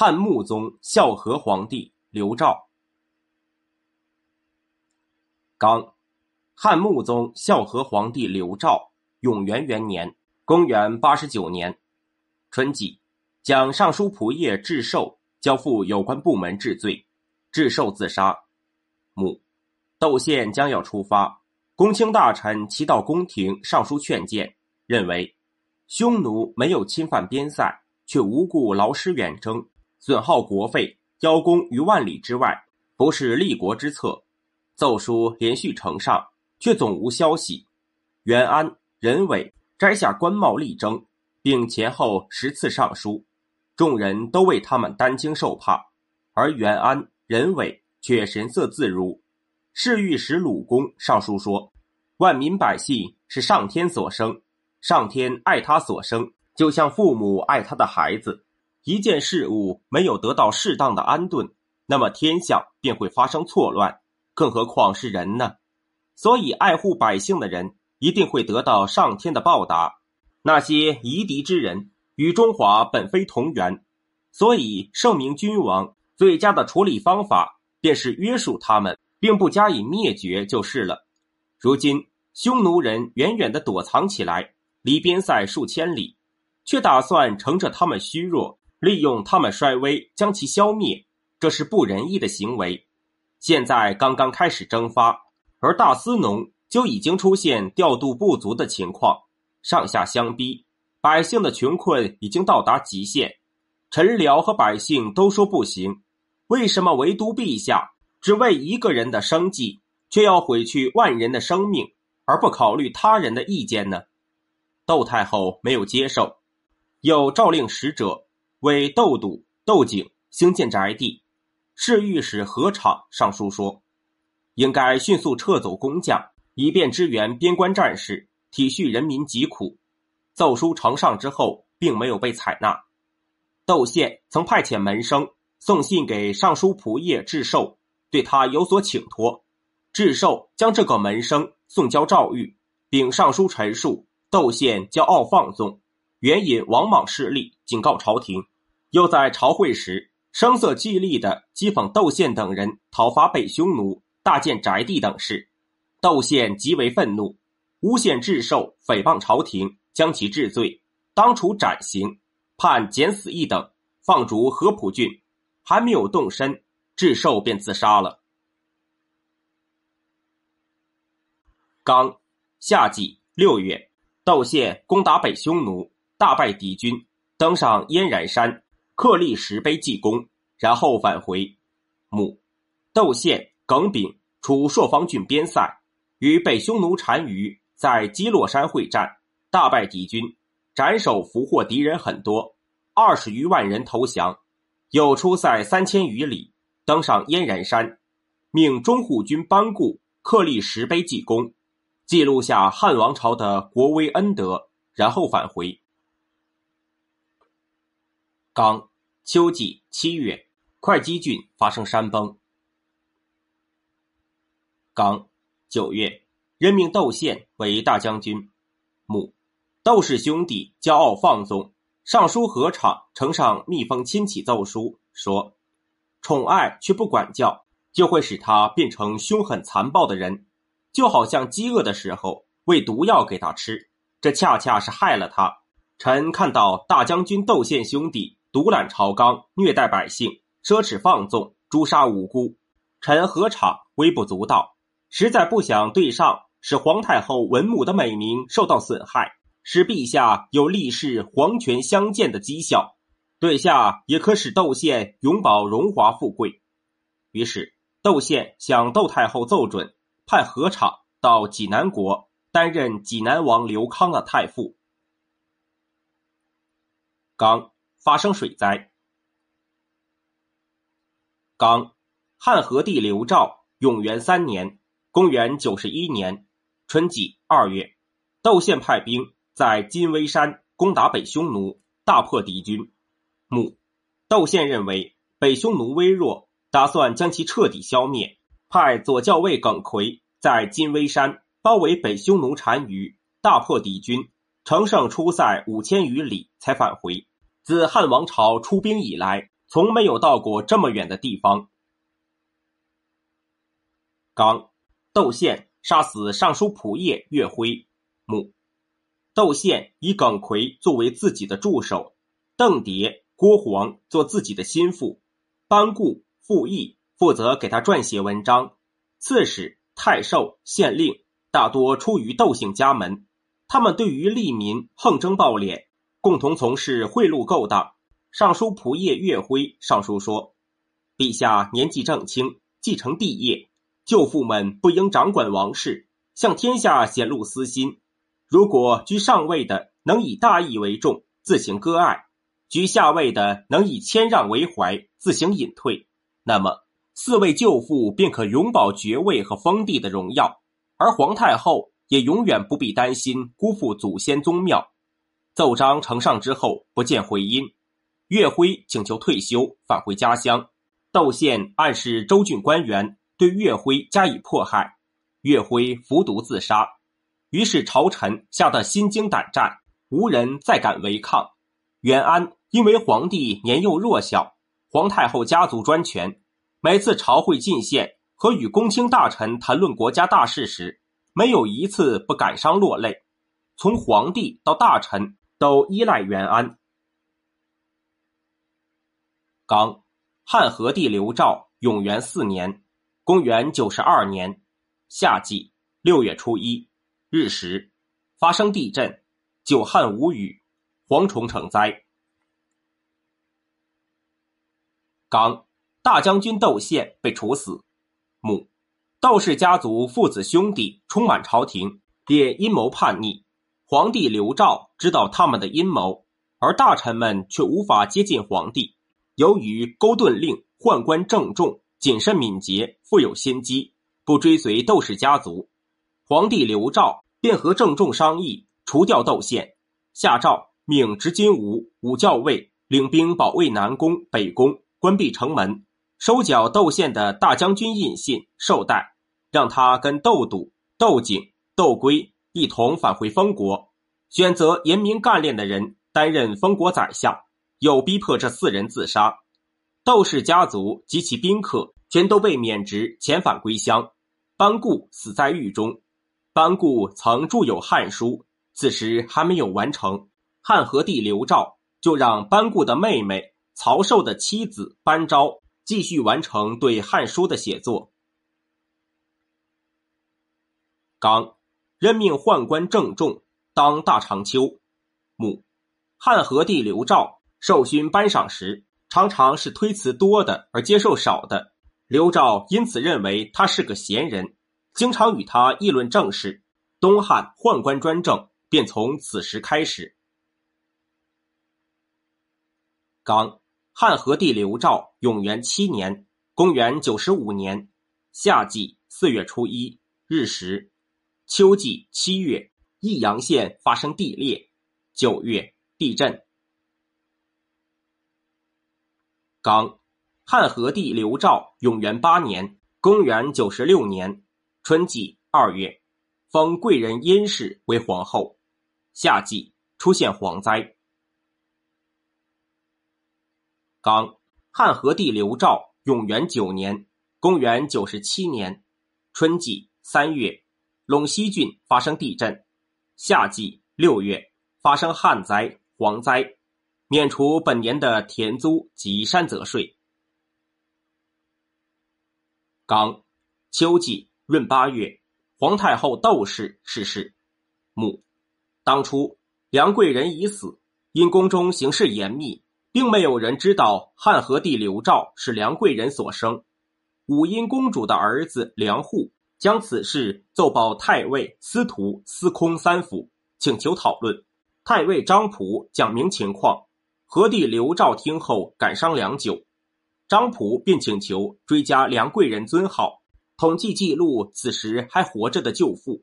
汉穆宗孝和皇帝刘肇。刚，汉穆宗孝和皇帝刘肇永元元年（公元八十九年）春季，将尚书仆射智寿交付有关部门治罪，智寿自杀。母，窦宪将要出发，公卿大臣齐到宫廷上书劝谏，认为匈奴没有侵犯边塞，却无故劳师远征。损耗国费，邀功于万里之外，不是立国之策。奏书连续呈上，却总无消息。袁安、任伟摘下官帽力争，并前后十次上书，众人都为他们担惊受怕，而袁安、任伟却神色自如。侍御史鲁公上书说：“万民百姓是上天所生，上天爱他所生，就像父母爱他的孩子。”一件事物没有得到适当的安顿，那么天下便会发生错乱，更何况是人呢？所以，爱护百姓的人一定会得到上天的报答。那些夷狄之人与中华本非同源，所以圣明君王最佳的处理方法便是约束他们，并不加以灭绝就是了。如今，匈奴人远远的躲藏起来，离边塞数千里，却打算乘着他们虚弱。利用他们衰微将其消灭，这是不仁义的行为。现在刚刚开始征发，而大司农就已经出现调度不足的情况，上下相逼，百姓的穷困已经到达极限。臣僚和百姓都说不行，为什么唯独陛下只为一个人的生计，却要毁去万人的生命，而不考虑他人的意见呢？窦太后没有接受，又诏令使者。为窦笃、窦景兴建宅地，侍御史何敞上书说，应该迅速撤走工匠，以便支援边关战士，体恤人民疾苦。奏书呈上之后，并没有被采纳。窦宪曾派遣门生送信给尚书仆射智寿，对他有所请托。智寿将这个门生送交赵玉，并上书陈述窦宪骄傲放纵。援引王莽势力，警告朝廷；又在朝会时声色俱厉地讥讽窦宪等人讨伐北匈奴、大建宅地等事。窦宪极为愤怒，诬陷智寿诽谤朝廷，将其治罪，当处斩刑，判减死一等，放逐合浦郡。还没有动身，智寿便自杀了。刚夏季六月，窦宪攻打北匈奴。大败敌军，登上燕然山，刻立石碑记功，然后返回。母窦宪、耿炳出朔方郡边塞，与北匈奴单于在基洛山会战，大败敌军，斩首俘获敌人很多，二十余万人投降。又出塞三千余里，登上燕然山，命中护军班固刻立石碑记功，记录下汉王朝的国威恩德，然后返回。刚秋季七月，会稽郡发生山崩。刚九月，任命窦宪为大将军。母窦氏兄弟骄傲放纵，尚书何场呈上密封亲启奏书，说：宠爱却不管教，就会使他变成凶狠残暴的人，就好像饥饿的时候喂毒药给他吃，这恰恰是害了他。臣看到大将军窦宪兄弟。独揽朝纲，虐待百姓，奢侈放纵，诛杀无辜。臣何尝微不足道？实在不想对上，使皇太后文母的美名受到损害，使陛下有立誓皇权相见的讥笑。对下也可使窦宪永保荣华富贵。于是，窦宪向窦太后奏准，派何昶到济南国担任济南王刘康的太傅。刚。发生水灾。刚，汉和帝刘肇永元三年（公元九十一年）春季二月，窦宪派兵在金微山攻打北匈奴，大破敌军。母窦宪认为北匈奴微弱，打算将其彻底消灭，派左校尉耿奎在金微山包围北匈奴单于，大破敌军，乘胜出塞五千余里，才返回。自汉王朝出兵以来，从没有到过这么远的地方。刚，窦宪杀死尚书仆射岳辉，母。窦宪以耿奎作为自己的助手，邓蝶、郭黄做自己的心腹，班固、傅毅负责给他撰写文章。刺史、太守、县令大多出于窦姓家门，他们对于利民横征暴敛，共同从事贿赂勾当。尚书仆射岳辉上书说：“陛下年纪正轻，继承帝业，舅父们不应掌管王室，向天下显露私心。”如果居上位的能以大义为重，自行割爱；居下位的能以谦让为怀，自行隐退，那么四位舅父便可永保爵位和封地的荣耀，而皇太后也永远不必担心辜负祖先宗庙。奏章呈上之后，不见回音。岳辉请求退休，返回家乡。窦宪暗示州郡官员对岳辉加以迫害，岳辉服毒自杀。于是朝臣吓得心惊胆战，无人再敢违抗。元安因为皇帝年幼弱小，皇太后家族专权，每次朝会进献和与公卿大臣谈论国家大事时，没有一次不感伤落泪。从皇帝到大臣都依赖元安。刚，汉和帝刘肇永元四年，公元九十二年，夏季六月初一。日食，发生地震，久旱无雨，蝗虫成灾。刚，大将军窦宪被处死。母，窦氏家族父子兄弟充满朝廷，便阴谋叛逆。皇帝刘肇知道他们的阴谋，而大臣们却无法接近皇帝。由于勾顿令宦官郑重谨慎敏捷，富有心机，不追随窦氏家族。皇帝刘肇便和郑重商议，除掉窦宪，下诏命执金吾武校尉领兵保卫南宫、北宫，关闭城门，收缴窦宪的大将军印信、绶带，让他跟窦笃、窦景、窦归一同返回封国，选择严明干练的人担任封国宰相，又逼迫这四人自杀。窦氏家族及其宾客全都被免职，遣返归乡。班固死在狱中。班固曾著有《汉书》，此时还没有完成。汉和帝刘肇就让班固的妹妹曹寿的妻子班昭继续完成对《汉书》的写作。刚任命宦官郑重当大长秋。母汉和帝刘肇受勋颁赏时，常常是推辞多的而接受少的。刘肇因此认为他是个贤人。经常与他议论政事，东汉宦官专政便从此时开始。刚，汉和帝刘肇永元七年（公元九十五年）夏季四月初一日食，秋季七月，益阳县发生地裂，九月地震。刚，汉和帝刘肇永元八年（公元九十六年）。春季二月，封贵人殷氏为皇后。夏季出现蝗灾。刚，汉和帝刘肇永元九年（公元九十七年）春季三月，陇西郡发生地震。夏季六月，发生旱灾、蝗灾，免除本年的田租及山泽税。刚，秋季。闰八月，皇太后窦氏逝世。母，当初梁贵人已死，因宫中行事严密，并没有人知道汉和帝刘肇是梁贵人所生。武阴公主的儿子梁护将此事奏报太尉、司徒、司空三府，请求讨论。太尉张普讲明情况，和帝刘肇听后感伤良久，张普便请求追加梁贵人尊号。统计记录此时还活着的舅父，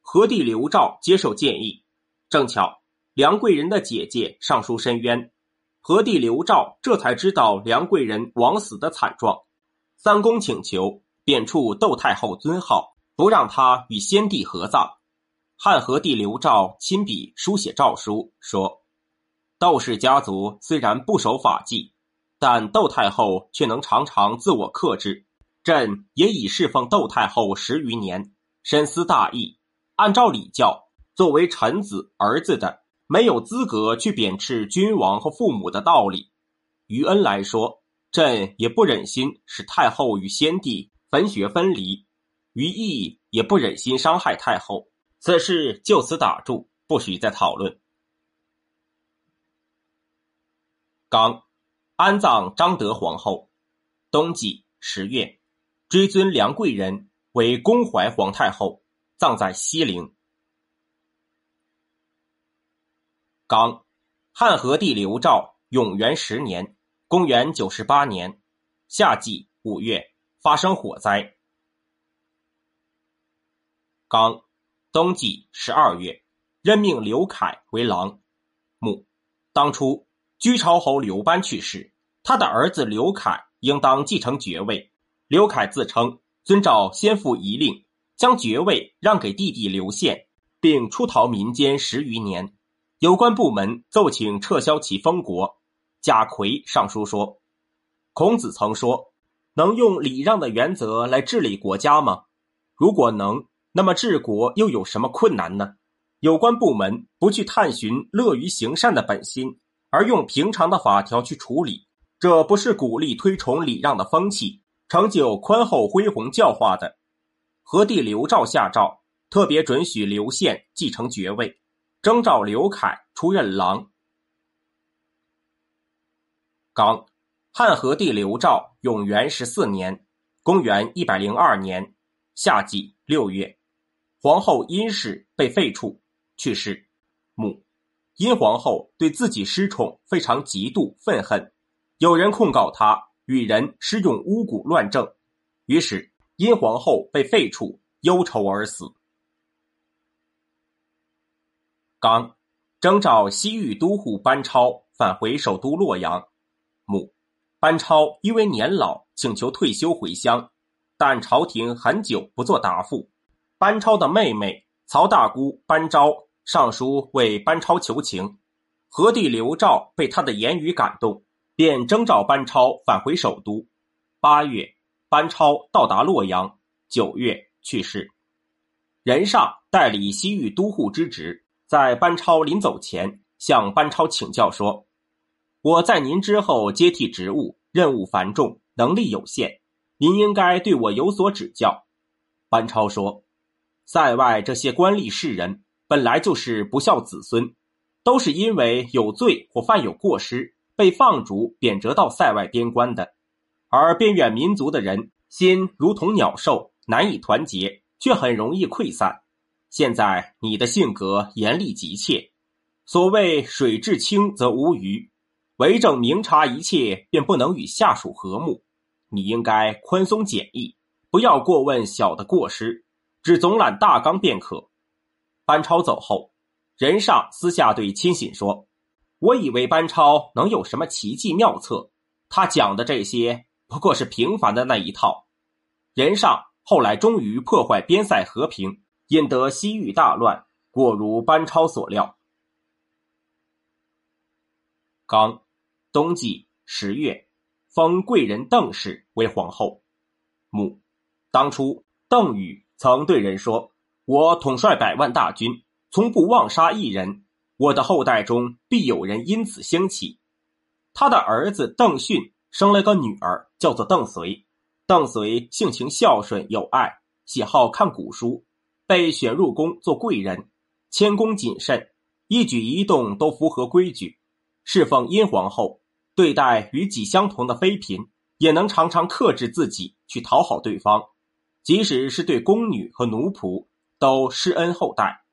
和帝刘肇接受建议。正巧梁贵人的姐姐上书申冤，和帝刘肇这才知道梁贵人枉死的惨状。三公请求贬黜窦太后尊号，不让她与先帝合葬。汉和帝刘肇亲笔书写诏书，说：窦氏家族虽然不守法纪，但窦太后却能常常自我克制。朕也已侍奉窦太后十余年，深思大义。按照礼教，作为臣子儿子的，没有资格去贬斥君王和父母的道理。于恩来说，朕也不忍心使太后与先帝分学分离；于毅也不忍心伤害太后。此事就此打住，不许再讨论。刚安葬张德皇后，冬季十月，追尊梁贵人为恭怀皇太后，葬在西陵。刚汉和帝刘肇永元十年（公元九十八年）夏季五月发生火灾。刚。冬季十二月，任命刘凯为郎。母，当初居巢侯刘班去世，他的儿子刘凯应当继承爵位。刘凯自称遵照先父遗令，将爵位让给弟弟刘宪，并出逃民间十余年。有关部门奏请撤销其封国。贾逵上书说：“孔子曾说，能用礼让的原则来治理国家吗？如果能。”那么治国又有什么困难呢？有关部门不去探寻乐于行善的本心，而用平常的法条去处理，这不是鼓励推崇礼让的风气，成就宽厚恢宏教化的。和帝刘肇下诏，特别准许刘宪继承爵位，征召刘凯出任郎。刚，汉和帝刘肇永元十四年（公元一百零二年）夏季六月。皇后殷氏被废黜，去世。母殷皇后对自己失宠非常嫉妒愤恨，有人控告她与人施用巫蛊乱政，于是殷皇后被废黜，忧愁而死。刚征召西域都护班超返回首都洛阳。母班超因为年老，请求退休回乡，但朝廷很久不作答复。班超的妹妹曹大姑班昭上书为班超求情，何帝刘肇被他的言语感动，便征召班超返回首都。八月，班超到达洛阳，九月去世。任上代理西域都护之职，在班超临走前向班超请教说：“我在您之后接替职务，任务繁重，能力有限，您应该对我有所指教。”班超说。塞外这些官吏士人本来就是不孝子孙，都是因为有罪或犯有过失，被放逐贬谪到塞外边关的。而边远民族的人心如同鸟兽，难以团结，却很容易溃散。现在你的性格严厉急切，所谓水至清则无鱼，为政明察一切，便不能与下属和睦。你应该宽松简易，不要过问小的过失。只总揽大纲便可。班超走后，任上私下对亲信说：“我以为班超能有什么奇迹妙策，他讲的这些不过是平凡的那一套。”任上后来终于破坏边塞和平，引得西域大乱，果如班超所料。刚，冬季十月，封贵人邓氏为皇后。母，当初邓禹。曾对人说：“我统帅百万大军，从不妄杀一人。我的后代中必有人因此兴起。”他的儿子邓训生了个女儿，叫做邓绥。邓绥性情孝顺有爱，喜好看古书，被选入宫做贵人，谦恭谨慎，一举一动都符合规矩。侍奉殷皇后，对待与己相同的妃嫔，也能常常克制自己，去讨好对方。即使是对宫女和奴仆，都施恩厚待。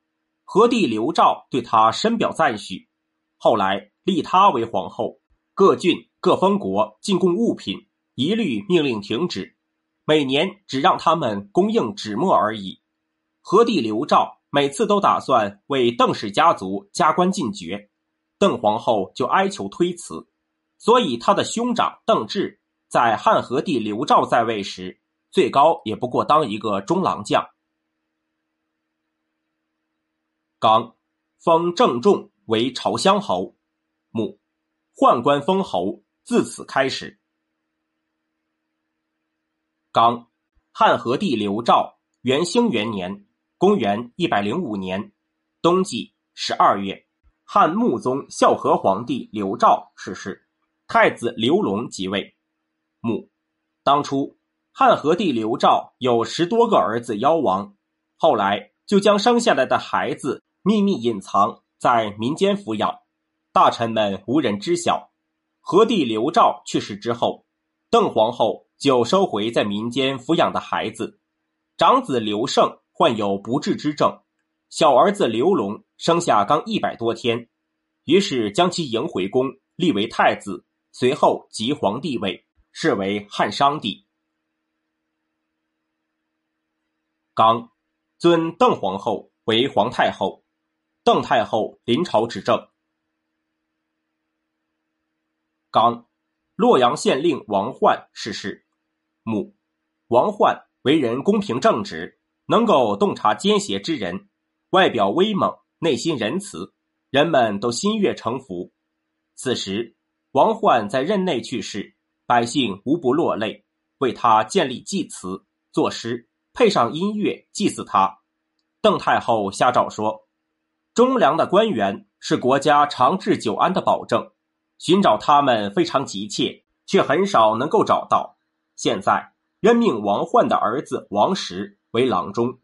和帝刘肇对他深表赞许，后来立他为皇后。各郡各封国进贡物品，一律命令停止，每年只让他们供应纸墨而已。和帝刘肇每次都打算为邓氏家族加官进爵，邓皇后就哀求推辞，所以他的兄长邓志在汉和帝刘肇在位时。最高也不过当一个中郎将。刚，封郑重为朝乡侯，母，宦官封侯，自此开始。刚，汉和帝刘肇元兴元年（公元一百零五年）冬季十二月，汉穆宗孝和皇帝刘肇逝世，太子刘隆即位。穆，当初汉和帝刘肇有十多个儿子夭亡，后来就将生下来的孩子秘密隐藏在民间抚养，大臣们无人知晓。和帝刘肇去世之后，邓皇后就收回在民间抚养的孩子。长子刘胜患有不治之症，小儿子刘隆生下刚一百多天，于是将其迎回宫，立为太子，随后即皇帝位。是为汉商帝。刚尊邓皇后为皇太后，邓太后临朝执政。刚洛阳县令王焕逝世。母王焕为人公平正直，能够洞察奸邪之人，外表威猛，内心仁慈，人们都心悦诚服。此时王焕在任内去世。百姓无不落泪，为他建立祭祠、作诗，配上音乐祭祀他。邓太后下诏说：“忠良的官员是国家长治久安的保证，寻找他们非常急切，却很少能够找到。现在任命王焕的儿子王实为郎中。”